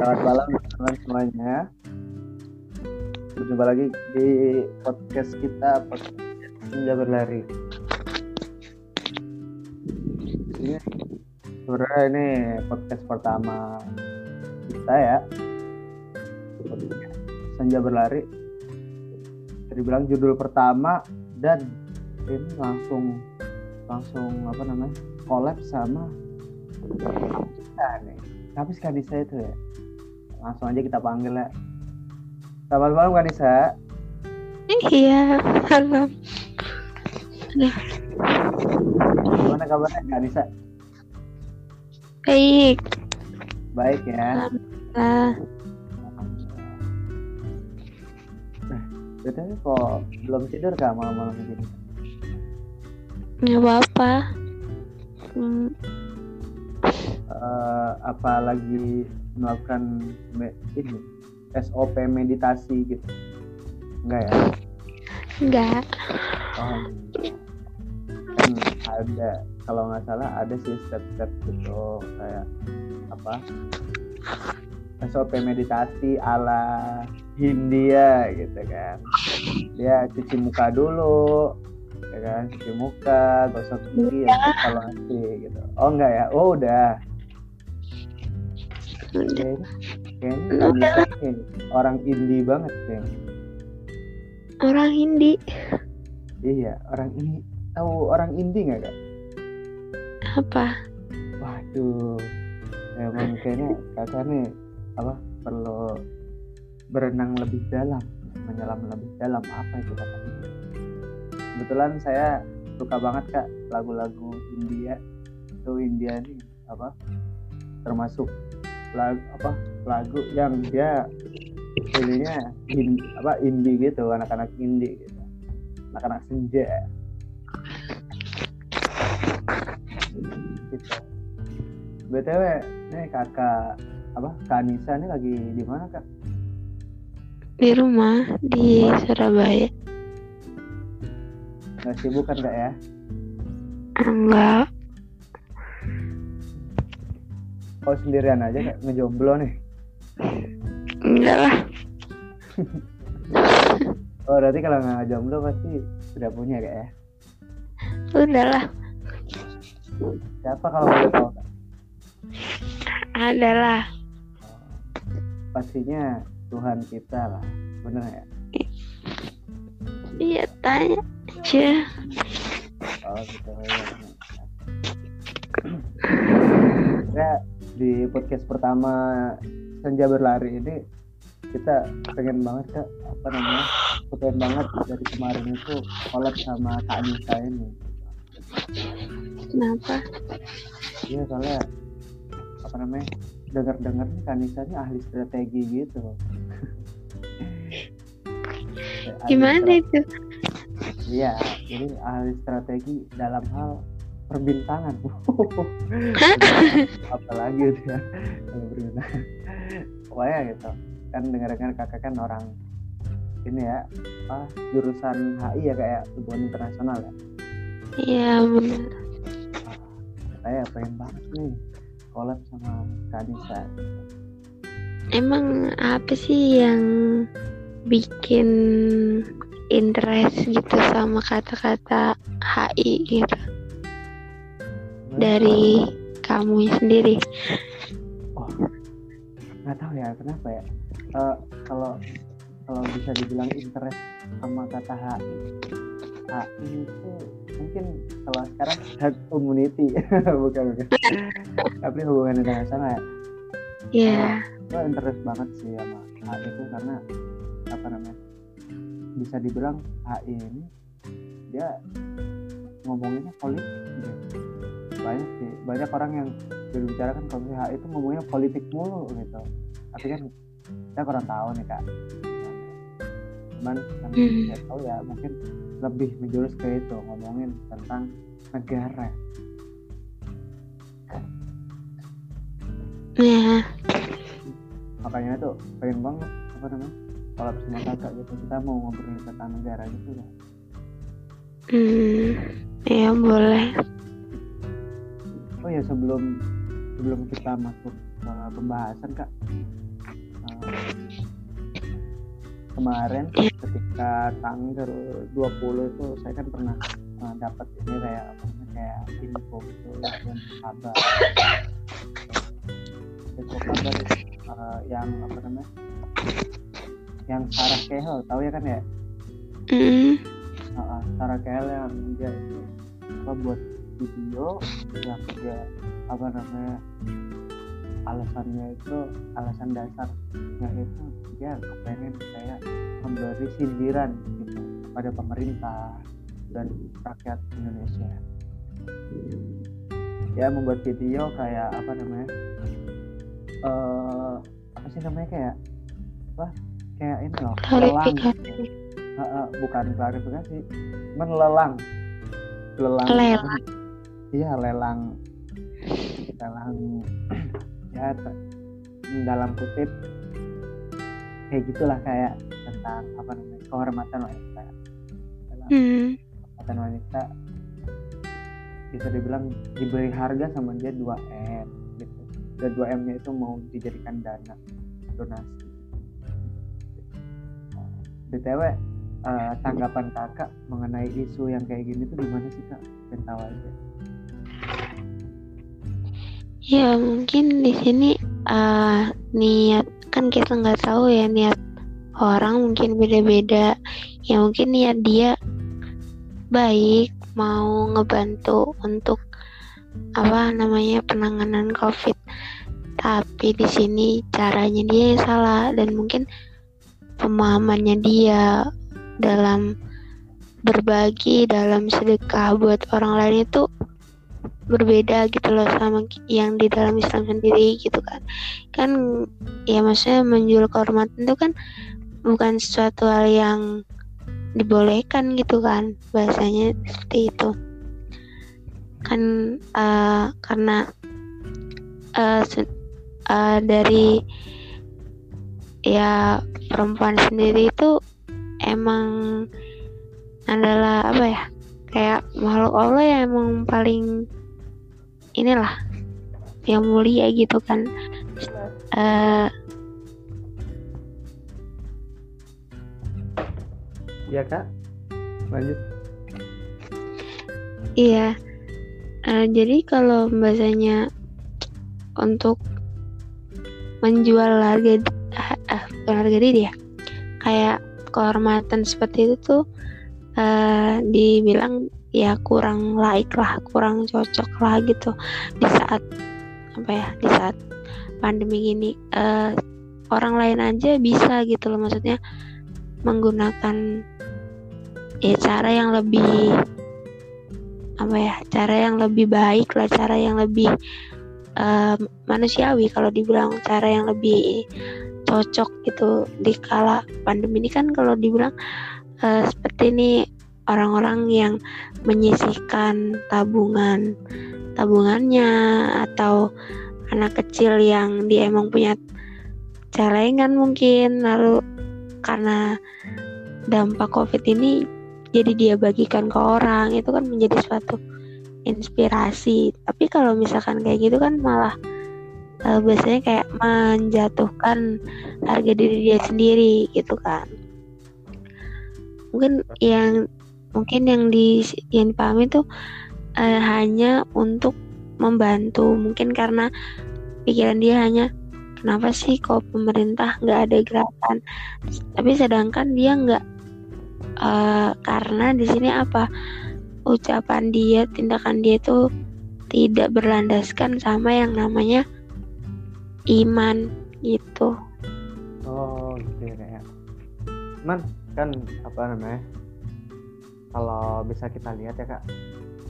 Selamat malam teman-teman semuanya. Berjumpa lagi di podcast kita podcast Senja Berlari. Ini sebenarnya ini podcast pertama kita ya. Senja Berlari. Jadi bilang judul pertama dan ini langsung langsung apa namanya collab sama kita nih. Tapi si Kanisa itu ya. Langsung aja kita panggil ya. Selamat malam Kanisa. Iya, malam. Gimana kabarnya Kanisa? Baik. Baik ya. Nah, Nah, betulnya kok belum tidur kak malam-malam begini? nggak apa-apa. Hmm, Eh, apa lagi melakukan me- ini SOP meditasi gitu? Enggak ya? enggak. Oh, kan ada. Kalau nggak salah ada sih step-step gitu kayak apa? SOP meditasi ala Hindia gitu kan. Dia cuci muka dulu ya kan? Cuci muka gosok gigi ya, kalau ngasih gitu. Oh enggak ya? Oh udah Udah. kayaknya kayaknya tadi ini orang indie banget kayaknya Orang Hindi. iya orang ini tahu orang indie nggak kak Apa? Waduh, emang kayaknya kakak nih apa perlu berenang lebih dalam, menyelam lebih dalam apa itu kakak? Kebetulan saya suka banget kak lagu-lagu India. Itu India nih apa? Termasuk lagu apa? Lagu yang dia ininya in, apa indie gitu, anak-anak indie gitu, anak-anak senja. gitu. BTW, nih kakak apa Kak Anissa ini lagi di mana kak? Di rumah di Surabaya. Nggak sibuk kan kak ya? Enggak. Oh sendirian aja kak ngejomblo nih. Enggak lah. Oh berarti kalau nggak ngejomblo pasti sudah punya kak ya? Udah lah. Siapa kalau boleh tahu kak? Ada lah. Pastinya Tuhan kita lah, bener ya? Iya tanya aja. Oh gitu ya. Di podcast pertama Senja Berlari ini kita pengen banget kak apa namanya pengen banget dari kemarin itu collab sama Kak Anissa ini Kenapa? iya soalnya apa namanya dengar-dengar Kak Anissa ini ahli strategi gitu Gimana itu? iya jadi ahli strategi dalam hal perbintangan. Apalagi itu ya? Kalau perbintangan. Pokoknya gitu. Kan dengar-dengar kakak kan orang ini ya apa jurusan HI ya kayak hubungan internasional ya? Iya benar. saya pengen banget nih collab sama Kak Anissa Emang apa sih yang bikin interest gitu sama kata-kata HI gitu dari kamu sendiri? oh nggak tahu ya kenapa ya Eh, kalau kalau bisa dibilang interest sama kata HI HI itu mungkin kalau sekarang herd community bukan bukan tapi hubungan internasional ya Ya, gue interest banget sih sama HI itu karena apa namanya bisa dibilang HI ini dia ngomonginnya politik gitu. Banyak sih. Banyak orang yang berbicara kan kalau HI itu ngomongnya politik mulu gitu. Tapi kan kita kurang tahu nih kak. Cuman yang Hmm. saya tahu ya mungkin lebih menjurus ke itu ngomongin tentang negara. Ya, makanya tuh pengen banget apa namanya kalau sama kakak gitu. Kita mau ngobrolin tentang negara gitu ya hmm, ya boleh. Oh ya sebelum sebelum kita masuk ke pembahasan kak. Kemarin ketika tanggal 20 itu saya kan pernah uh, dapat ini kayak apa kayak info gitu yang kabar. Info kabar uh, yang apa namanya yang Sarah Kehel tahu ya kan ya? Mm. uh, Sarah Kehel yang dia itu apa buat video yang dia apa namanya alasannya itu alasan dasarnya itu dia kepengen kayak memberi sindiran gitu pada pemerintah dan rakyat Indonesia ya membuat video kayak apa namanya eh apa sih namanya kayak apa kayak ini loh lelang. Eh, eh, bukan klarifikasi menlelang lelang Lelang. Iya lelang. Lelang. Ya dalam kutip kayak gitulah kayak tentang apa namanya kehormatan wanita. Dalam Hmm. kehormatan wanita bisa dibilang diberi harga sama dia 2 m gitu. Dan 2 m nya itu mau dijadikan dana donasi. Nah, btw eh, tanggapan kakak mengenai isu yang kayak gini tuh gimana sih kak? Pengen tahu aja Ya mungkin di sini eh, niat kan kita nggak tahu ya niat orang mungkin beda-beda. Ya mungkin niat dia baik mau ngebantu untuk apa namanya penanganan COVID. Tapi di sini caranya dia yang salah dan mungkin pemahamannya dia dalam berbagi dalam sedekah buat orang lain itu berbeda gitu loh sama yang di dalam Islam sendiri gitu kan. Kan ya maksudnya menjual kehormatan itu kan bukan sesuatu hal yang dibolehkan gitu kan bahasanya seperti itu. Kan eh, karena se- eh, dari ya perempuan sendiri itu emang adalah apa ya kayak makhluk Allah yang emang paling inilah yang mulia gitu kan. Eh iya kak. Lanjut. Iya. Eh, jadi kalau bahasanya untuk menjual harga ah, ah, bukan harga diri ya kayak kehormatan seperti itu tuh eh, dibilang ya kurang laik lah kurang cocok lah gitu. Di saat apa ya di saat pandemi gini eh, orang lain aja bisa gitu loh. Maksudnya menggunakan ya cara yang lebih apa ya cara yang lebih baik lah cara yang lebih eh, manusiawi. Kalau dibilang cara yang lebih cocok gitu di kala pandemi ini kan kalau dibilang eh, seperti ini orang-orang yang menyisihkan tabungan tabungannya atau anak kecil yang dia emang punya celengan mungkin. Lalu karena dampak covid ini jadi dia bagikan ke orang itu kan menjadi suatu inspirasi. Tapi kalau misalkan kayak gitu kan malah eh, biasanya kayak menjatuhkan harga diri dia sendiri gitu kan mungkin yang mungkin yang di yang dipahami tuh eh, hanya untuk membantu. Mungkin karena pikiran dia hanya kenapa sih kok pemerintah nggak ada gerakan? Tapi sedangkan dia nggak eh, karena di sini apa? Ucapan dia tindakan dia itu tidak berlandaskan sama yang namanya iman gitu. Oh gitu ya kayak. Kan apa namanya? Kalau bisa kita lihat ya kak,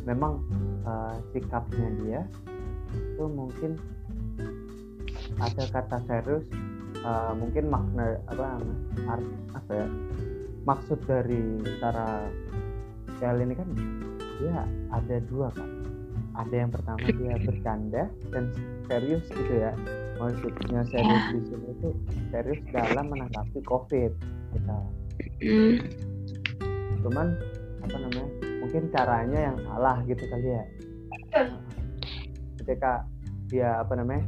memang eh, sikapnya dia itu mungkin ada kata serius, eh, mungkin makna apa? Art, apa ya? Maksud dari cara Shell ini kan dia ada dua kak. Ada yang pertama dia bercanda dan serius gitu ya. Maksudnya serius di sini itu serius dalam menanggapi COVID gitu. Hmm, Cuman apa namanya? Mungkin caranya yang salah gitu kali ya. Ketika dia apa namanya?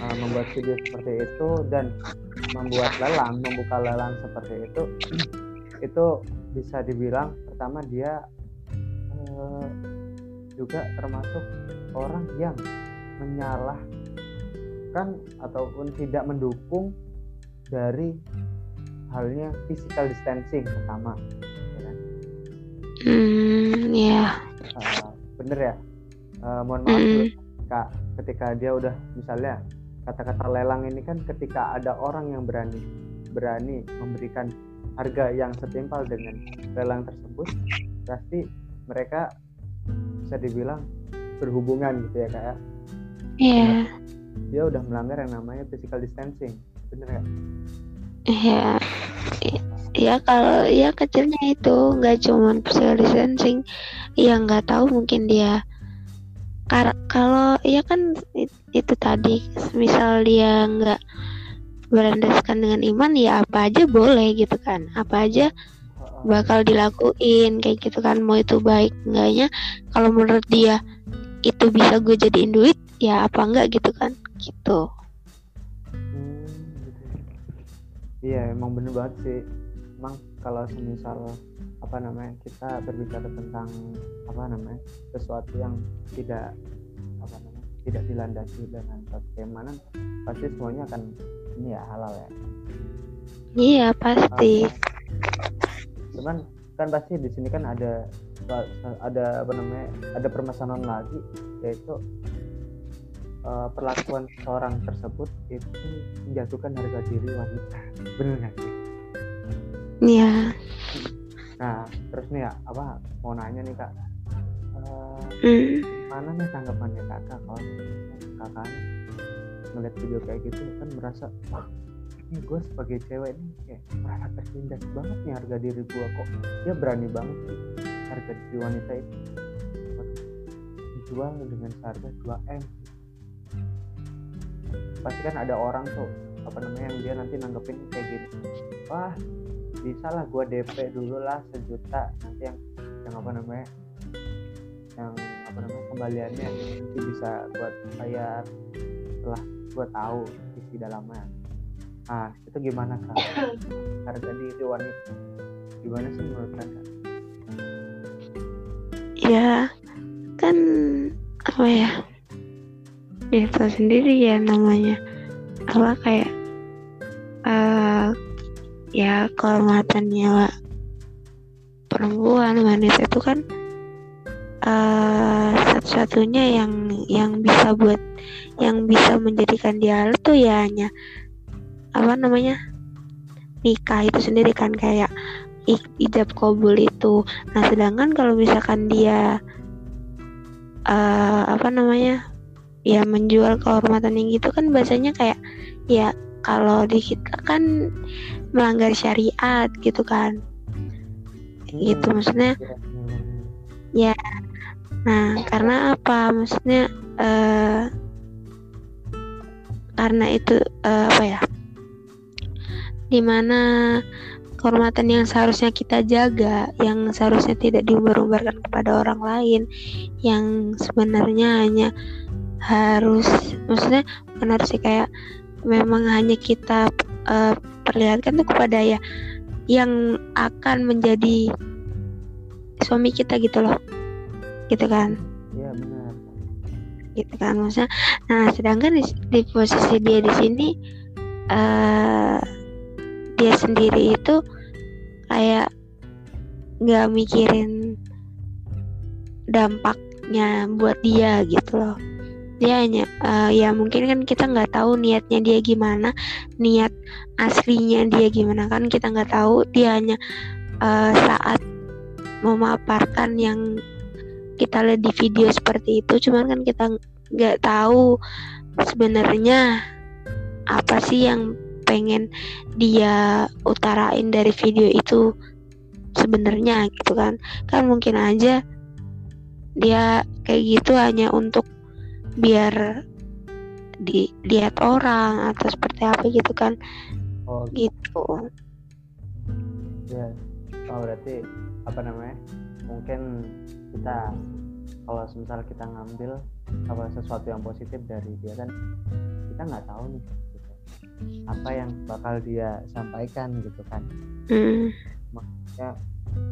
uh, membuat video seperti itu dan membuat lelang membuka lelang seperti itu itu bisa dibilang pertama dia eh, juga termasuk orang yang menyalahkan ataupun tidak mendukung dari halnya physical distancing pertama ya kan? hmm ya Uh, bener ya? Uh, mohon maaf Mm. kak ketika dia udah misalnya kata-kata lelang ini kan ketika ada orang yang berani berani memberikan harga yang setimpal dengan lelang tersebut pasti mereka bisa dibilang berhubungan gitu ya kayak ya? Dia udah melanggar yang namanya physical distancing bener ya? Ya ya kalau ya kecilnya itu nggak cuman physical distancing. Ya nggak tahu mungkin dia Kar- kalau ya kan it- itu tadi misal dia nggak berlandaskan dengan iman ya apa aja boleh gitu kan. Apa aja bakal dilakuin kayak gitu kan mau itu baik enggaknya kalau menurut dia itu bisa gue jadiin duit ya apa enggak gitu kan gitu Iya emang bener banget sih. Emang kalau semisal apa namanya kita berbicara tentang apa namanya sesuatu yang tidak apa namanya tidak dilandasi dengan suatu keimanan pasti semuanya akan ini ya halal ya. iya pasti Cuman kan pasti di sini kan ada ada apa namanya ada permasalahan lagi yaitu eh, perlakuan seorang tersebut itu menjatuhkan harga diri wanita. Bener nggak sih? ya Nah, terus nih ya, apa mau nanya nih kak, hmm. mana nih tanggapannya kakak kalau kakak ngeliat video kayak gitu kan merasa, wah ini gue sebagai cewek nih kayak merasa tertindas banget nih harga diri gue kok dia berani banget sih harga diri wanita itu dijual dengan seharga 2 m pasti kan ada orang tuh apa namanya yang dia nanti nanggepin kayak gitu. Wah bisa lah gua DP dulu lah sejuta nanti yang yang apa namanya yang apa namanya kembaliannya nanti bisa buat bayar setelah gua tahu isi dalamnya nah itu gimana kak? Harga diri wanita. Gimana sih menurut kakak? Ya kan apa ya ya tahu sendiri ya namanya. Apa kayak eh ya kehormatannya perempuan wanita itu kan eh satu-satunya yang yang bisa buat yang bisa menjadikan dia tuh ya hanya apa namanya nikah itu sendiri kan kayak ijab kabul itu. Nah sedangkan kalau misalkan dia eh apa namanya ya menjual kehormatan yang gitu kan bahasanya kayak ya kalau di kita kan melanggar syariat gitu kan. Gitu Hmm, maksudnya iya, nah karena apa? Maksudnya eh karena itu eh, apa ya? Di mana kehormatan yang seharusnya kita jaga yang seharusnya tidak diumbar-umbarkan kepada orang lain yang sebenarnya hanya harus maksudnya bukan harus sih kayak memang hanya kita eh, perlihatkan tuh kepada ya yang akan menjadi suami kita gitu loh. Gitu kan? Iya benar. Gitu kan maksudnya. Nah sedangkan di, di posisi dia di sini eh dia sendiri itu kayak nggak mikirin dampaknya buat dia gitu loh dia hanya eh, ya mungkin kan kita nggak tahu niatnya dia gimana niat aslinya dia gimana kan kita nggak tahu. Dia hanya eh, saat memaparkan yang kita lihat di video seperti itu cuman kan kita nggak tahu sebenarnya apa sih yang pengen dia utarain dari video itu sebenarnya gitu kan. Kan mungkin aja dia kayak gitu hanya untuk biar dilihat orang atau seperti apa gitu kan. Oh gitu. Ya oh berarti apa namanya? Mungkin kita kalau misal kita ngambil apa sesuatu yang positif dari dia kan kita nggak tahu nih gitu. apa yang bakal dia sampaikan gitu kan. Mm. maksudnya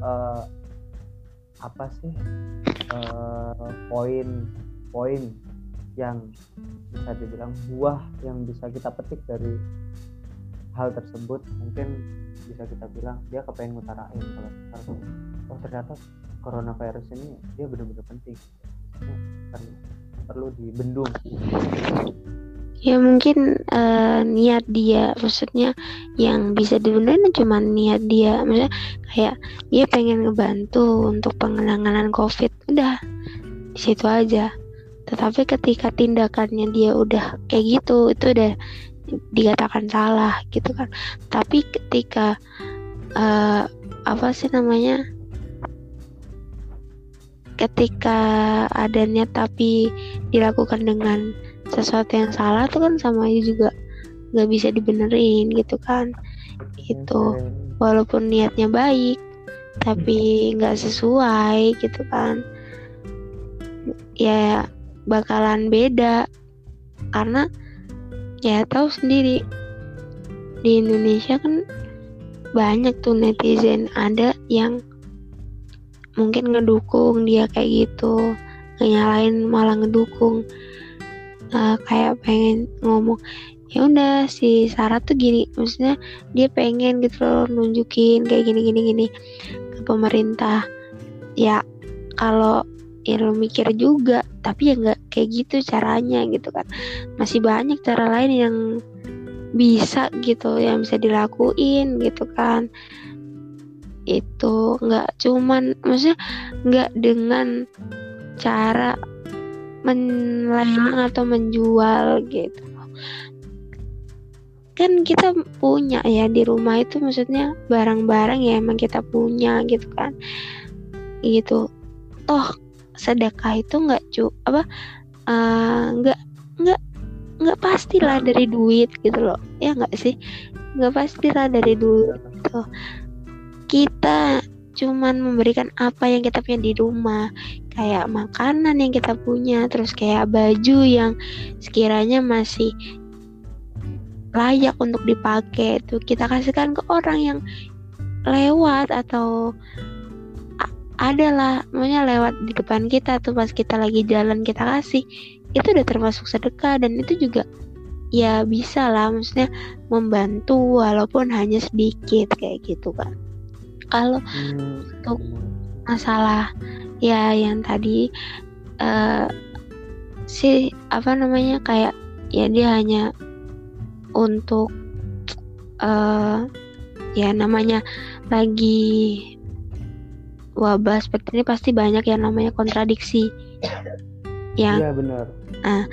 uh, apa sih? Uh, poin poin yang bisa dibilang buah yang bisa kita petik dari hal tersebut mungkin bisa kita bilang dia kepengen ngutarain kalau misalkan oh ternyata coronavirus ini dia benar-benar penting. Perlu perlu dibendung. Ya mungkin uh, niat dia maksudnya yang bisa dibenerin cuma niat dia. Maksudnya kayak dia pengen ngebantu untuk pengenanganan covid. Udah di situ aja tetapi ketika tindakannya dia udah kayak gitu itu udah dikatakan salah gitu kan. Tapi ketika uh, apa sih namanya ketika adanya tapi dilakukan dengan sesuatu yang salah tuh kan sama aja juga nggak bisa dibenerin gitu kan. Itu walaupun niatnya baik tapi nggak sesuai gitu kan. Ya bakalan beda. Karena ya tahu sendiri di Indonesia kan banyak tuh netizen ada yang mungkin ngedukung dia kayak gitu nyalain malah ngedukung. Uh, kayak pengen ngomong ya udah si Sarah tuh gini maksudnya dia pengen gitu loh nunjukin kayak gini gini gini ke pemerintah. Ya kalau ya lo mikir juga tapi ya nggak kayak gitu caranya gitu kan. Masih banyak cara lain yang bisa gitu yang bisa dilakuin gitu kan. Itu nggak cuman maksudnya nggak dengan cara melelang atau menjual gitu. Kan kita punya ya di rumah itu maksudnya barang-barang ya emang kita punya gitu kan. Gitu. Toh sedekah itu nggak cu apa eh, nggak uh, nggak nggak pastilah dari duit gitu loh. Ya nggak sih? Nggak pastilah dari duit gitu. Kita cuman memberikan apa yang kita punya di rumah. Kayak makanan yang kita punya terus kayak baju yang sekiranya masih layak untuk dipakai itu kita kasihkan ke orang yang lewat atau adalah makanya lewat di depan kita tuh pas kita lagi jalan kita kasih itu udah termasuk sedekah dan itu juga ya bisa lah maksudnya membantu walaupun hanya sedikit kayak gitu kan kalau hmm. untuk masalah ya yang tadi uh, si apa namanya kayak ya dia hanya untuk uh, ya namanya lagi wabah seperti ini pasti banyak yang namanya kontradiksi yang ya, benar. Uh,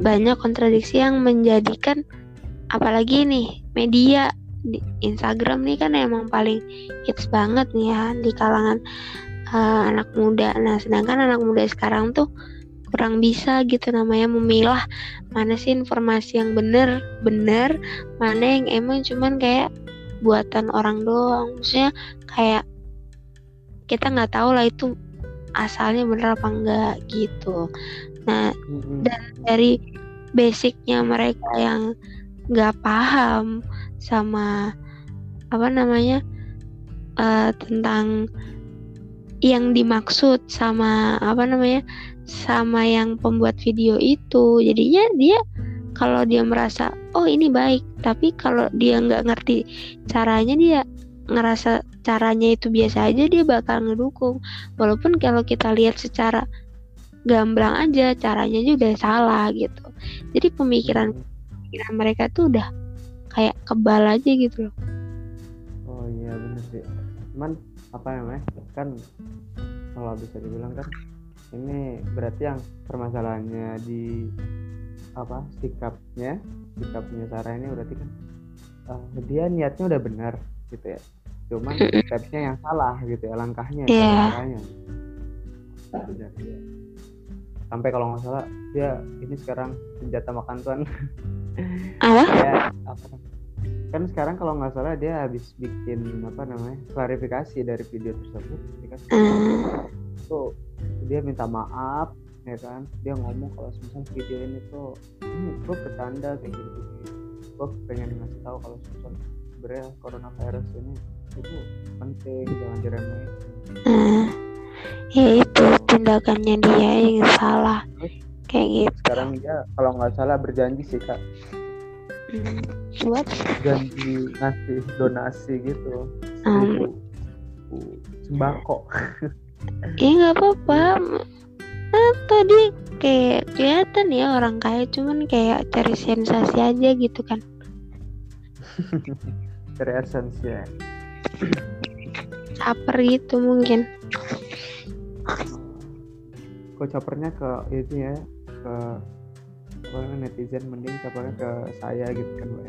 banyak kontradiksi yang menjadikan apalagi nih media di Instagram nih kan emang paling hits banget nih ya di kalangan uh, anak muda. Nah, sedangkan anak muda sekarang tuh kurang bisa gitu namanya memilah mana sih informasi yang bener bener mana yang emang cuman kayak buatan orang doang maksudnya kayak kita nggak tahu lah itu asalnya bener apa enggak gitu. Nah dan dari basicnya mereka yang nggak paham sama apa namanya uh, tentang yang dimaksud sama apa namanya sama yang pembuat video itu. Jadinya dia kalau dia merasa oh ini baik tapi kalau dia nggak ngerti caranya dia ngerasa caranya itu biasa aja dia bakal ngedukung. Walaupun kalau kita lihat secara gamblang aja caranya juga salah gitu. Jadi pemikiran pemikiran mereka tuh udah kayak kebal aja gitu loh. Oh iya bener sih. Cuman apa namanya kan kalau bisa dibilang kan ini berarti yang permasalahannya di apa sikapnya sikapnya Sarah ini berarti kan uh, dia niatnya udah benar gitu ya cuman stepsnya yang salah gitu ya langkahnya yeah. caranya. Sampai kalau nggak salah dia ini sekarang senjata makan tuan apa? ya, apa? Kan sekarang kalau nggak salah dia habis bikin apa namanya klarifikasi dari video tersebut. Kan uh. dia minta maaf ya kan? Dia ngomong kalau misalnya video ini tuh ini gue bercanda kayak gitu, gitu gue pengen ngasih tahu kalau sebenarnya coronavirus ini itu penting jangan diremehin. Nah ya itu tindakannya dia yang salah. Kayak gitu. sekarang dia kalau nggak salah berjanji sih kak. Hmm, buat janji ngasih donasi gitu. Um, sembako. Ya nggak apa-apa. Nah, tadi kayak kelihatan ya orang kaya cuman kayak cari sensasi aja gitu kan dari essence ya. Caper gitu mungkin. Kok capernya ke itu ya ke apa namanya, netizen mending capernya ke saya gitu kan mbak.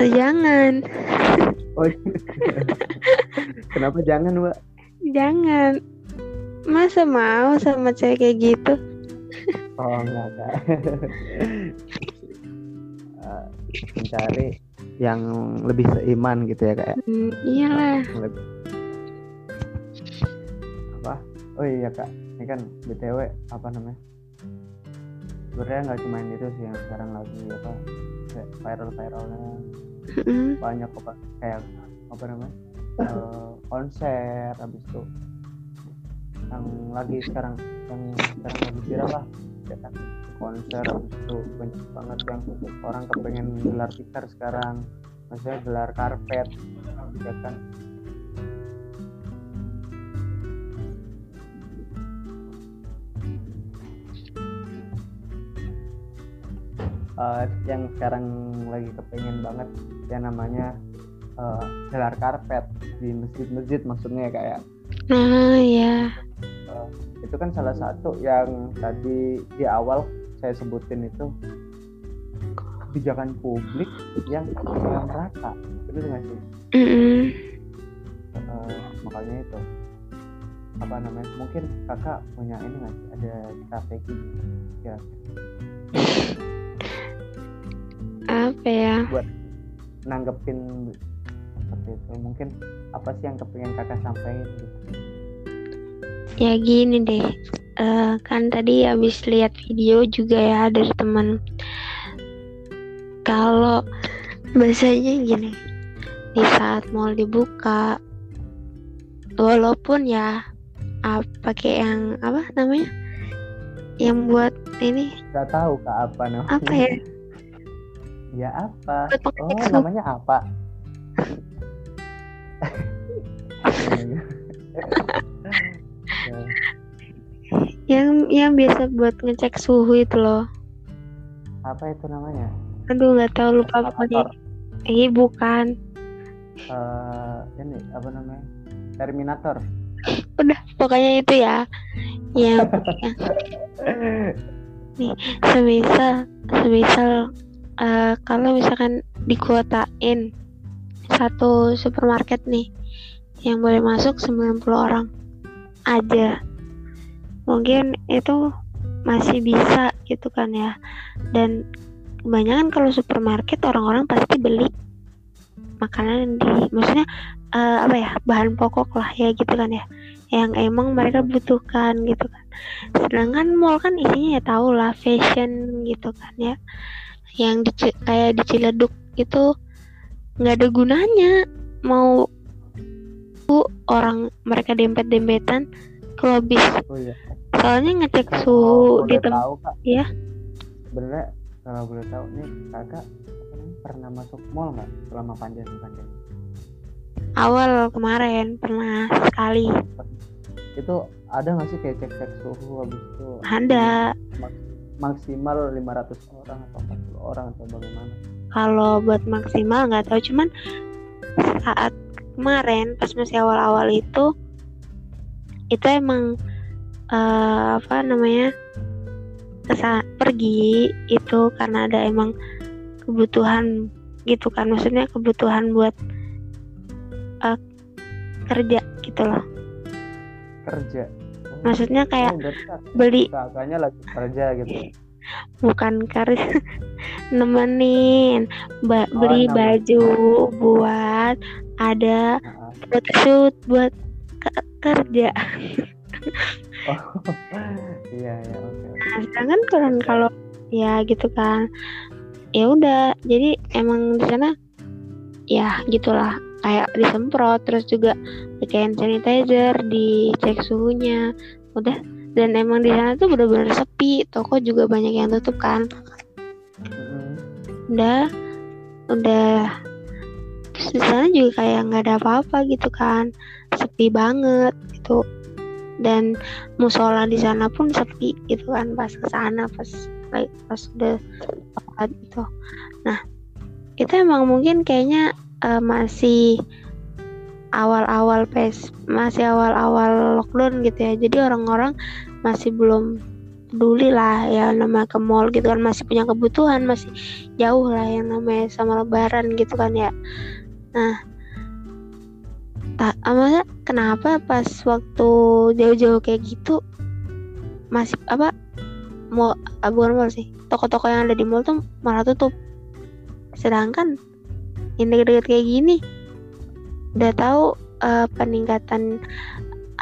Eh, jangan. Oh iya. kenapa jangan mbak? Jangan. Masa mau sama cewek kayak gitu? Oh enggak kak Eh, mencari yang lebih seiman gitu ya kak ya? hmm, iyalah. Lebih apa? Oh iya kak. Ini kan btw apa namanya? Sebenarnya nggak cuma itu sih yang sekarang lagi apa kayak viral viralnya banyak apa kayak apa namanya? Eh, konser habis itu yang lagi sekarang yang sekarang lagi viral lah konser itu. Banyak banget yang orang kepengen gelar tikar sekarang. Maksudnya gelar karpet ya kan? Eh, yang sekarang lagi kepengen banget yang namanya eh, gelar karpet di masjid-masjid maksudnya ya, kayak nah ya itu kan salah satu yang tadi di awal saya sebutin itu kebijakan publik yang yang merata itu nggak sih? Mm-mm. Eh, makanya itu apa namanya mungkin kakak punya ini nggak sih? Ada strategi ya apa ya? Nanggepin seperti itu. Mungkin apa sih yang kepengen kakak sampaikan gitu? Ya gini deh Eh, kan tadi habis lihat video juga ya dari teman kalau bahasanya gini di saat mall dibuka walaupun ya apa pakai yang apa namanya yang buat ini nggak tahu kak apa namanya. apa ya? Ya apa? Oh namanya apa yang yang biasa buat ngecek suhu itu loh. Apa itu namanya? Aduh nggak tahu lupa pokoknya. eh bukan. Eh, ini apa namanya? Terminator. Udah pokoknya itu ya. Yang semisal semisal eh, kalau misalkan dikuotain satu supermarket nih yang boleh masuk 90 orang aja mungkin itu masih bisa gitu kan ya. Dan kebanyakan kalau supermarket orang-orang pasti beli makanan di maksudnya eh, apa ya bahan pokok lah ya gitu kan ya. Yang emang mereka butuhkan gitu kan. Sedangkan mall kan isinya ya tau lah fashion gitu kan ya. Yang di, kayak di Ciledug itu nggak ada gunanya mau bu orang mereka dempet dempetan kalau bis oh iya. Soalnya ngecek Kalau suhu di tempat Iya. sebenarnya kalau boleh tahu nih kakak pernah masuk mall nggak selama panjang panjang awal kemarin pernah sekali. Itu ada nggak sih kayak cek cek suhu habis itu? Ada. Maksimal 500 orang atau 40 orang atau bagaimana? Kalau buat maksimal nggak tahu cuman saat kemarin pas masih awal-awal itu itu emang eh, apa namanya kesa- pergi itu karena ada emang kebutuhan gitu kan. Maksudnya kebutuhan buat eh, kerja gitu loh. Kerja. Oh, maksudnya kayak oh, berarti kak- beli kakaknya lagi kerja gitu. Bukan karir nemenin ba- Oh, beli nemenin. baju buat ada photoshoot buat kerja. Oh iya iya oke nah sedangkan kalau kalau ya gitu kan ya udah. Jadi emang di sana ya gitulah. Kayak disemprot terus juga pakai hand sanitizer dicek suhunya. Udah. Dan emang di sana tuh bener-bener sepi. Toko juga banyak yang tutup kan. Udah. Udah. Terus di sana juga kayak nggak ada apa-apa gitu kan sepi banget gitu. Dan musola di sana pun sepi gitu kan. Pas ke sana pas pas udah apa gitu. Nah itu emang mungkin kayaknya uh, masih awal-awal pes masih awal-awal lockdown gitu ya. Jadi orang-orang masih belum peduli lah ya nama ke mall gitu kan. Masih punya kebutuhan masih jauh lah yang namanya sama lebaran gitu kan ya. Nah tak apa kenapa pas waktu jauh-jauh kayak gitu masih apa mau ah, bukan mall sih toko-toko yang ada di mall tuh malah tutup sedangkan yang deket-deket kayak gini udah tahu uh, peningkatan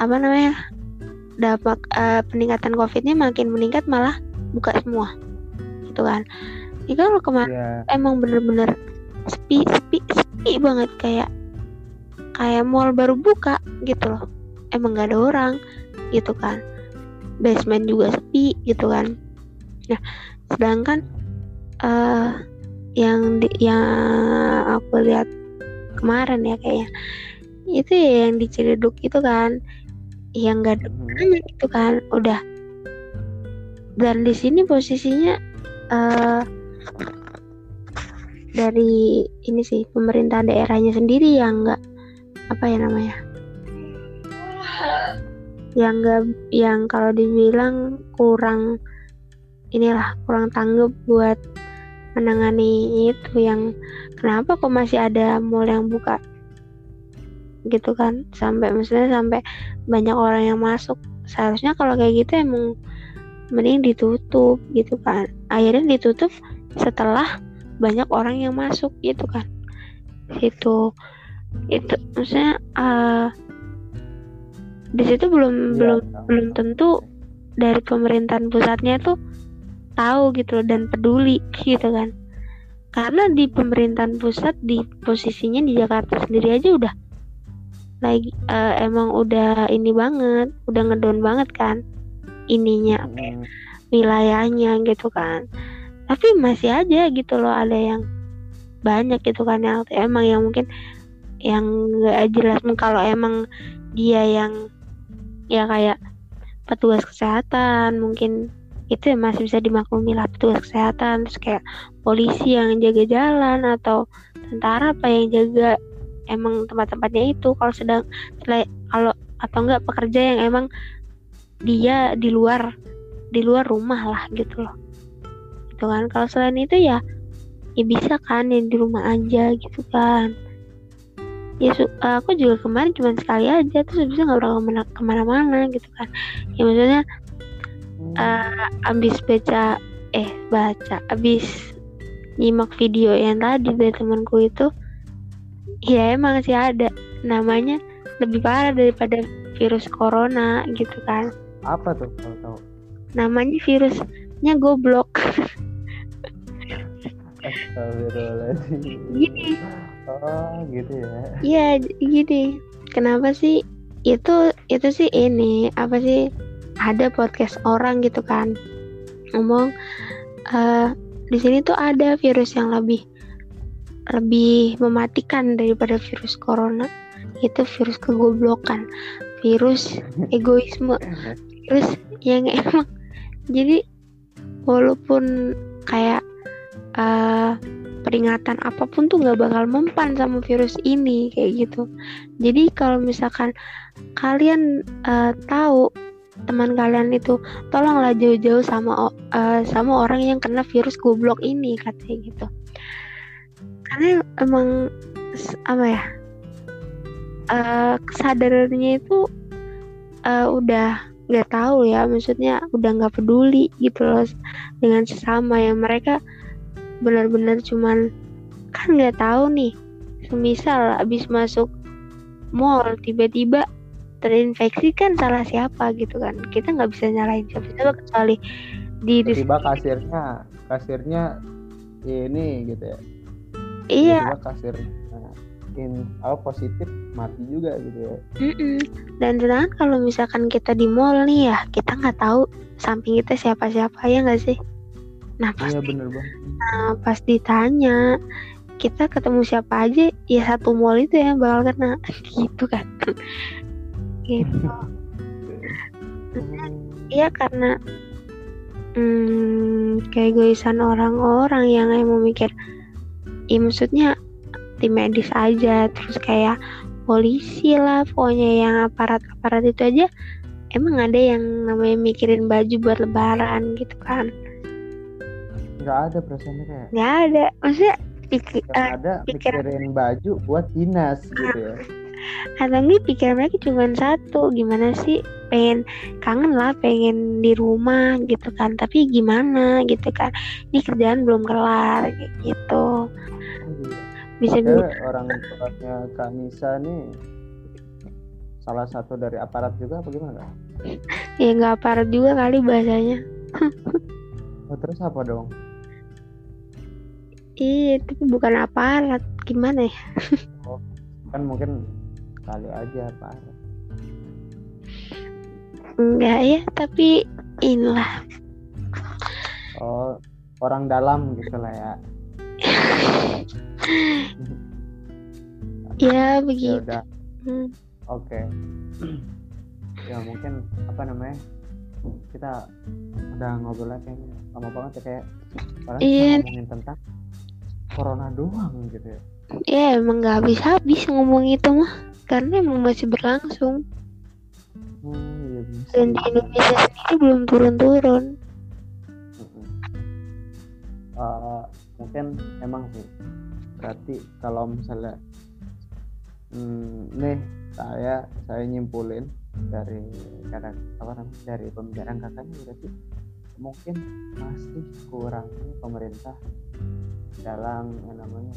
apa namanya dapat uh, peningkatan covidnya makin meningkat malah buka semua gitu kan ini kalau kemarin yeah. emang bener-bener sepi sepi sepi banget kayak kayak mall baru buka gitu loh. Emang gak ada orang gitu kan. Basement juga sepi gitu kan. Nah sedangkan uh, yang di, yang aku lihat kemarin ya kayaknya itu ya yang di Ciledug itu kan yang gak ada hmm. gitu kan udah. Dan di sini posisinya uh, dari ini sih pemerintah daerahnya sendiri yang nggak apa ya namanya? Yang nggak yang kalau dibilang kurang inilah kurang tanggap buat menangani itu yang kenapa kok masih ada mall yang buka? Gitu kan sampai misalnya sampai banyak orang yang masuk. Seharusnya kalau kayak gitu emang mending ditutup gitu kan. Akhirnya ditutup setelah banyak orang yang masuk gitu kan. Itu itu maksudnya uh, di situ belum ya, belum belum tentu dari pemerintahan pusatnya tuh tahu gitu loh dan peduli gitu kan. Karena di pemerintahan pusat di posisinya di Jakarta sendiri aja udah lagi uh, emang udah ini banget udah ngedown banget kan ininya hmm. wilayahnya gitu kan. Tapi masih aja gitu loh ada yang banyak gitu kan yang emang yang mungkin yang gak jelas. Kalau emang dia yang ya kayak petugas kesehatan mungkin itu ya masih bisa dimaklumi lah petugas kesehatan. Terus kayak polisi yang jaga jalan atau tentara apa yang jaga emang tempat-tempatnya itu. Kalau sedang kalau atau enggak pekerja yang emang dia di luar di luar rumah lah gitu loh. Itu kan. Kalau selain itu ya ya bisa kan yang di rumah aja gitu kan ya aku juga kemarin cuma sekali aja terus bisa nggak pernah ke mana-mana gitu kan. Ya maksudnya uh, abis baca eh baca abis nyimak video yang tadi dari temanku itu ya emang sih ada. Namanya lebih parah daripada virus corona gitu kan. Apa tuh kalau tahu? Namanya virusnya goblok. Gini oh gitu ya. Iya gini. Kenapa sih itu itu sih ini apa sih ada podcast orang gitu kan. Ngomong uh, di sini tuh ada virus yang lebih lebih mematikan daripada virus corona. Itu virus kegoblokan virus egoisme virus yang emang. Jadi walaupun kayak uh, peringatan apa pun tuh nggak bakal mempan sama virus ini kayak gitu. Jadi kalau misalkan kalian uh, tahu teman kalian itu tolonglah jauh-jauh sama uh, sama orang yang kena virus goblok ini katanya gitu. Karena emang apa ya uh, kesadarannya itu uh, udah nggak tahu ya maksudnya udah nggak peduli gitu loh dengan sesama yang mereka benar-benar cuman kan nggak tahu nih. Semisal abis masuk mall tiba-tiba terinfeksi kan salah siapa gitu kan. Kita nggak bisa nyalain siapa-siapa kecuali di tiba kasirnya kasirnya ini gitu ya. Iya. Tiba-tiba kasir in apa positif mati juga gitu ya. Mm-mm. dan sedangkan kalau misalkan kita di mall nih ya kita nggak tahu samping kita siapa siapa ya nggak sih nah pas, iya bener banget. Nah, pas ditanya kita ketemu siapa aja? Ya satu mall itu yang bakal kena. Gitu kan. Gitu. Iya karena hmm, keegoisan orang-orang yang emang mikir ya maksudnya tim medis aja. Terus kayak polisi lah pokoknya yang aparat-aparat itu aja emang ada yang namanya mikirin baju buat lebaran gitu kan nggak ada perasaannya kayak nggak ada. Maksudnya pikir yang ada pikiran- mikirin baju buat dinas gitu ya. Atau enggak pikiran mereka cuma satu gimana sih? Pengen kangen lah pengen di rumah gitu kan. Tapi gimana gitu kan? Ini kerjaan belum kelar gitu. Bisa bi- Padahal orang tuanya Kak Nisa nih salah satu dari aparat juga apa gimana? ya nggak aparat juga kali bahasanya. Oh, terus apa dong? Iya tapi bukan aparat gimana ya Kan mungkin kali aja aparat. enggak ya tapi inilah Oh, orang dalam gitu lah ya. ya Ya begitu udah, Hmm. oke. ya mungkin apa namanya? Kita udah ngobrol kayaknya lama banget ya kayak cuma Iya. ngomongin tentang corona doang gitu ya. ya emang nggak habis habis ngomong itu mah karena emang masih berlangsung Hmm, iya bisa. dan di Indonesia sendiri belum turun-turun. Eh, mungkin emang sih berarti kalau misalnya hmm, nih saya saya nyimpulin dari kadang apa namanya dari pembicaraan kakaknya berarti mungkin masih kurangnya pemerintah dalam yang namanya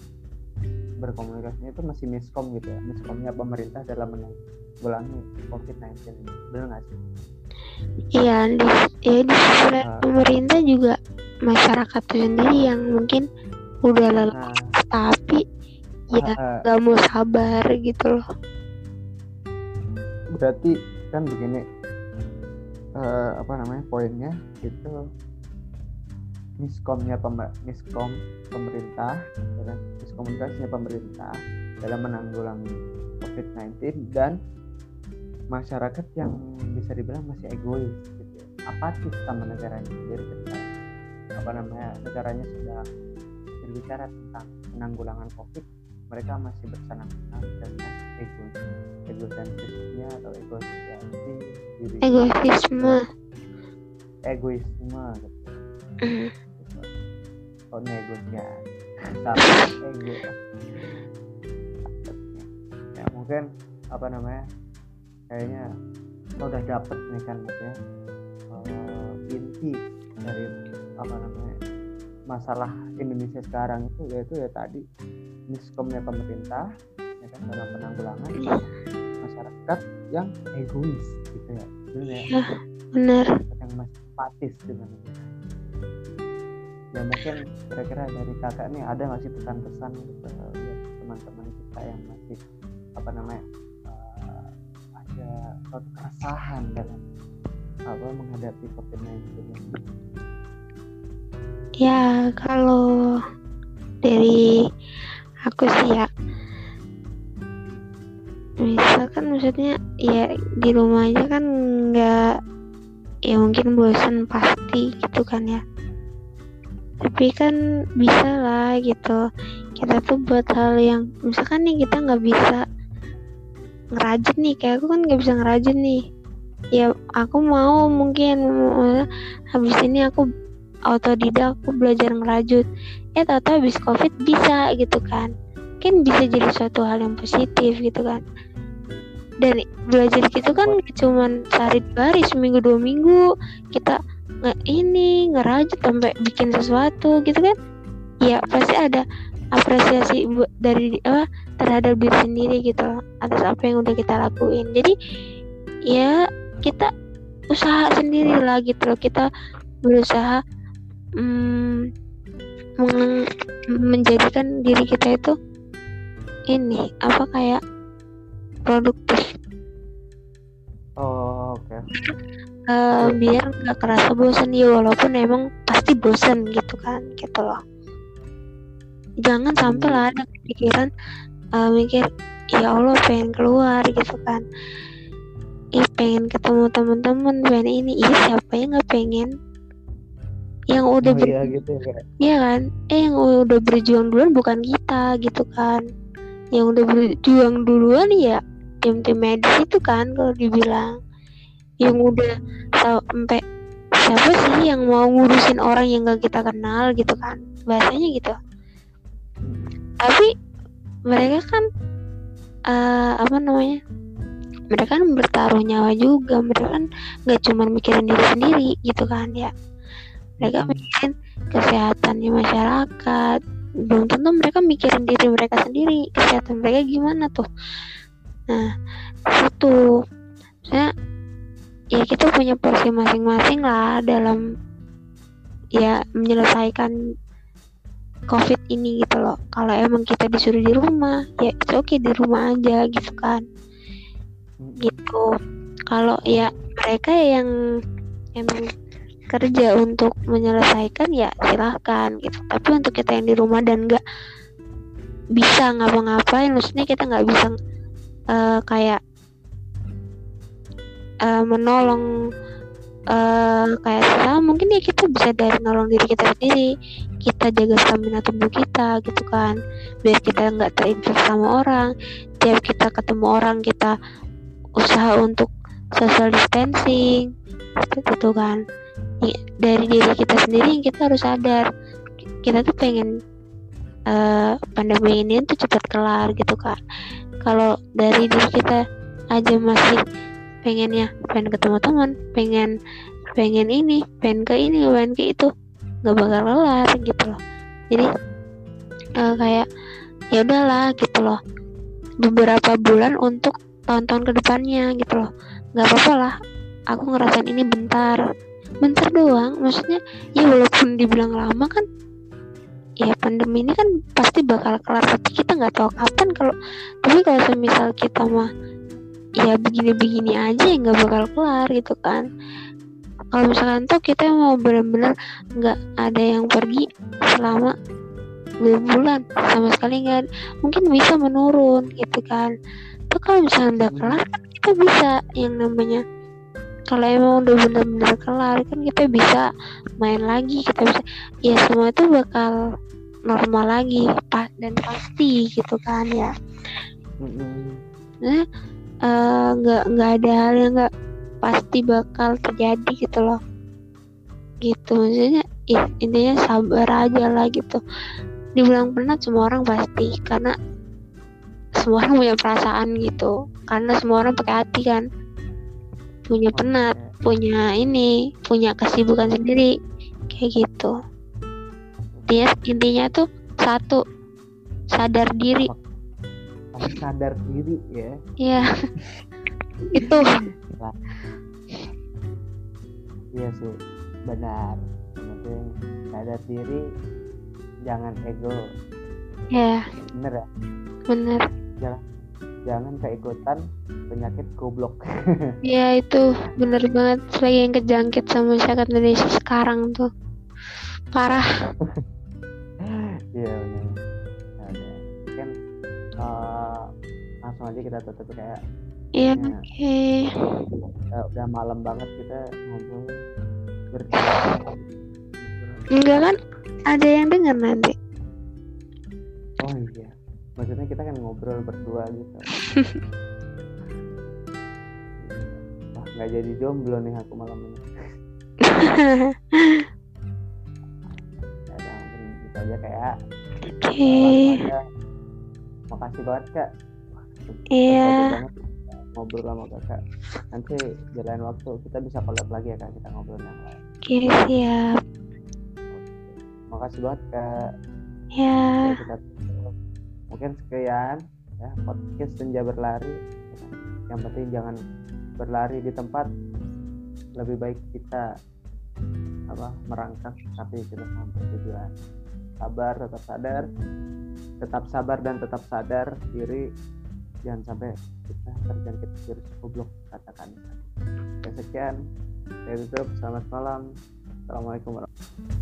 berkomunikasi itu masih miskom gitu ya miskomnya pemerintah dalam menanggulangi COVID-19 ini benar nggak sih? Iya, di, ya di sisi lain Nah. pemerintah juga masyarakat sendiri yang mungkin udah lelah Nah, tapi ya eh, nggak mau sabar gitu loh. berarti kan begini eh, apa namanya poinnya itu miskomnya pem- miskom pemerintah ya kan? miskomunikasinya pemerintah dalam menanggulangi COVID-19 dan masyarakat yang bisa dibilang masih egois gitu ya. apatis sama negaranya jadi ketika apa namanya negaranya sudah berbicara tentang penanggulangan COVID mereka masih bersenang-senang dengan egois egosentrisnya atau egosiasi diri Egoisme. egoisme gitu. Mm. Negosiasi sama ego. Ya mungkin apa namanya kayaknya kita udah dapet nih kan maksudnya eh, inti dari apa namanya masalah Indonesia sekarang itu yaitu ya tadi miskomnya pemerintah ya kan dalam penanggulangan masyarakat yang egois gitu ya. Ya Iya, bener. masyarakat yang masih apatis dengan itu ya mungkin kira-kira dari kakak nih ada nggak sih pesan-pesan gitu, eh, buat teman-teman kita yang masih apa namanya eh, ada suatu keresahan dalam apa menghadapi COVID-19? Ini Ya kalau dari aku sih ya misalkan maksudnya ya di rumah aja kan nggak ya mungkin bosan pasti gitu kan ya tapi kan bisa lah gitu. Kita tuh buat hal yang misalkan nih kita nggak bisa ngerajut nih kayak aku kan nggak bisa ngerajut nih. Ya aku mau mungkin habis ini aku autodidak aku belajar ngerajut. Ya tahu habis covid bisa gitu kan. Kan bisa jadi suatu hal yang positif gitu kan. Dan belajar gitu kan cuman sehari dua hari seminggu dua minggu kita nggak ini ngerajut sampai bikin sesuatu gitu kan. Ya pasti ada apresiasi dari apa terhadap diri sendiri gitu loh, atas apa yang udah kita lakuin. Jadi ya kita usaha sendiri lah gitu loh. Kita berusaha hmm, menjadikan diri kita itu ini apa kayak produktif. Oh oke Eh, biar nggak kerasa bosan ya walaupun emang pasti bosan gitu kan gitu loh jangan sampai lah ada pikiran eh, mikir ya Allah pengen keluar gitu kan ih pengen ketemu teman-teman pengen ini iya siapa yang nggak pengen yang udah oh ber- iya gitu ya. Iya kan? Eh yang udah berjuang duluan bukan kita gitu kan. Yang udah berjuang duluan ya tim-tim medis itu kan kalau dibilang. Yang udah sampai siapa sih yang mau ngurusin orang yang gak kita kenal gitu kan. Bahasanya gitu. Tapi mereka kan eh, apa namanya? Mereka kan bertaruh nyawa juga. Mereka kan gak cuma mikirin diri sendiri gitu kan ya. Mereka Hmm. mikirin kesehatannya masyarakat belum tentu mereka mikirin diri mereka sendiri kesehatan mereka gimana tuh nah itu saya ya kita punya porsi masing-masing lah dalam ya menyelesaikan covid ini gitu loh. Kalau emang kita disuruh di rumah ya itu oke di rumah aja gitu kan. Gitu. Kalau ya mereka yang emang kerja untuk menyelesaikan ya silahkan gitu. Tapi untuk kita yang di rumah dan nggak bisa ngapa-ngapain maksudnya kita nggak bisa eh, kayak eh, menolong eh, kayak sesama mungkin ya kita bisa dari nolong diri kita sendiri. Kita jaga stamina tubuh kita gitu kan. Biar kita nggak terinfeksi sama orang. Tiap kita ketemu orang kita usaha untuk social distancing. Seperti itu kan. Dari diri kita sendiri yang kita harus sadar. Kita tuh pengen eh, pandemi ini tuh cepat kelar gitu kan kalau dari diri kita aja masih pengennya pengen ketemu teman pengen pengen ini pengen ke ini pengen ke itu. Nggak bakal kelar gitu loh. Jadi eh, kayak ya udahlah gitu loh. Beberapa bulan untuk tahun-tahun ke depannya gitu loh. Nggak apa-apa lah aku ngerasain ini bentar. Bentar doang maksudnya ya walaupun dibilang lama kan ya pandemi ini kan pasti bakal kelar. Tapi kita nggak tahu kapan kalau tapi kalau semisal kita mah ya begini-begini aja ya nggak bakal kelar gitu kan. Kalau misalkan tuh kita mau bener-bener nggak ada yang pergi selama dua bulan sama sekali nggak mungkin bisa menurun gitu kan. Tuh kalau misalnya udah kelar kan kita bisa yang namanya kalau emang udah bener-bener kelar kan kita bisa main lagi kita bisa ya semua itu bakal normal lagi pas dan pasti gitu kan ya. Nah eh, nggak nggak ada hal yang nggak pasti bakal terjadi gitu loh. Gitu maksudnya ya, intinya sabar aja lah gitu. Dibilang penat semua orang pasti karena semua orang punya perasaan gitu. Karena semua orang pakai hati kan. Punya penat punya ini punya kesibukan sendiri kayak gitu. Dia intinya tuh satu sadar diri Harus sadar diri ya. Ya itu. Iya sih benar. Penting sadar diri jangan ego. Ya bener ya? Bener jangan keikutan penyakit goblok. Ya itu bener banget. Lagi yang kejangkit sama masyarakat Indonesia sekarang tuh. Parah. Iya benar eh, langsung aja kita tutup kayak iya Ya. oke. eh, udah malam banget kita ngobrol berdua. Enggak kan? Ada yang dengar nanti. Oh iya. Maksudnya kita kan ngobrol berdua gitu. Wah nggak jadi jomblo nih aku malam ini. Ya udah mungkin gitu aja kayak oke. aja. Makasih banget kak. Iya. Banget ngobrol sama kakak. Nanti di lain waktu kita bisa collab lagi ya kak. Kita ngobrol yang lain. Oke siap. Makasih banget kak. Ya kita tutup. mungkin sekian ya podcast senja berlari. Yang penting jangan berlari di tempat lebih baik kita apa merangkak tapi kita sampai tujuan sabar tetap sadar. Tetap sabar dan tetap sadar diri. Jangan sampai kita terjangkit virus goblok katakan. Oke, sekian. Saya tutup. Selamat malam. Assalamualaikum warahmatullahi wabarakatuh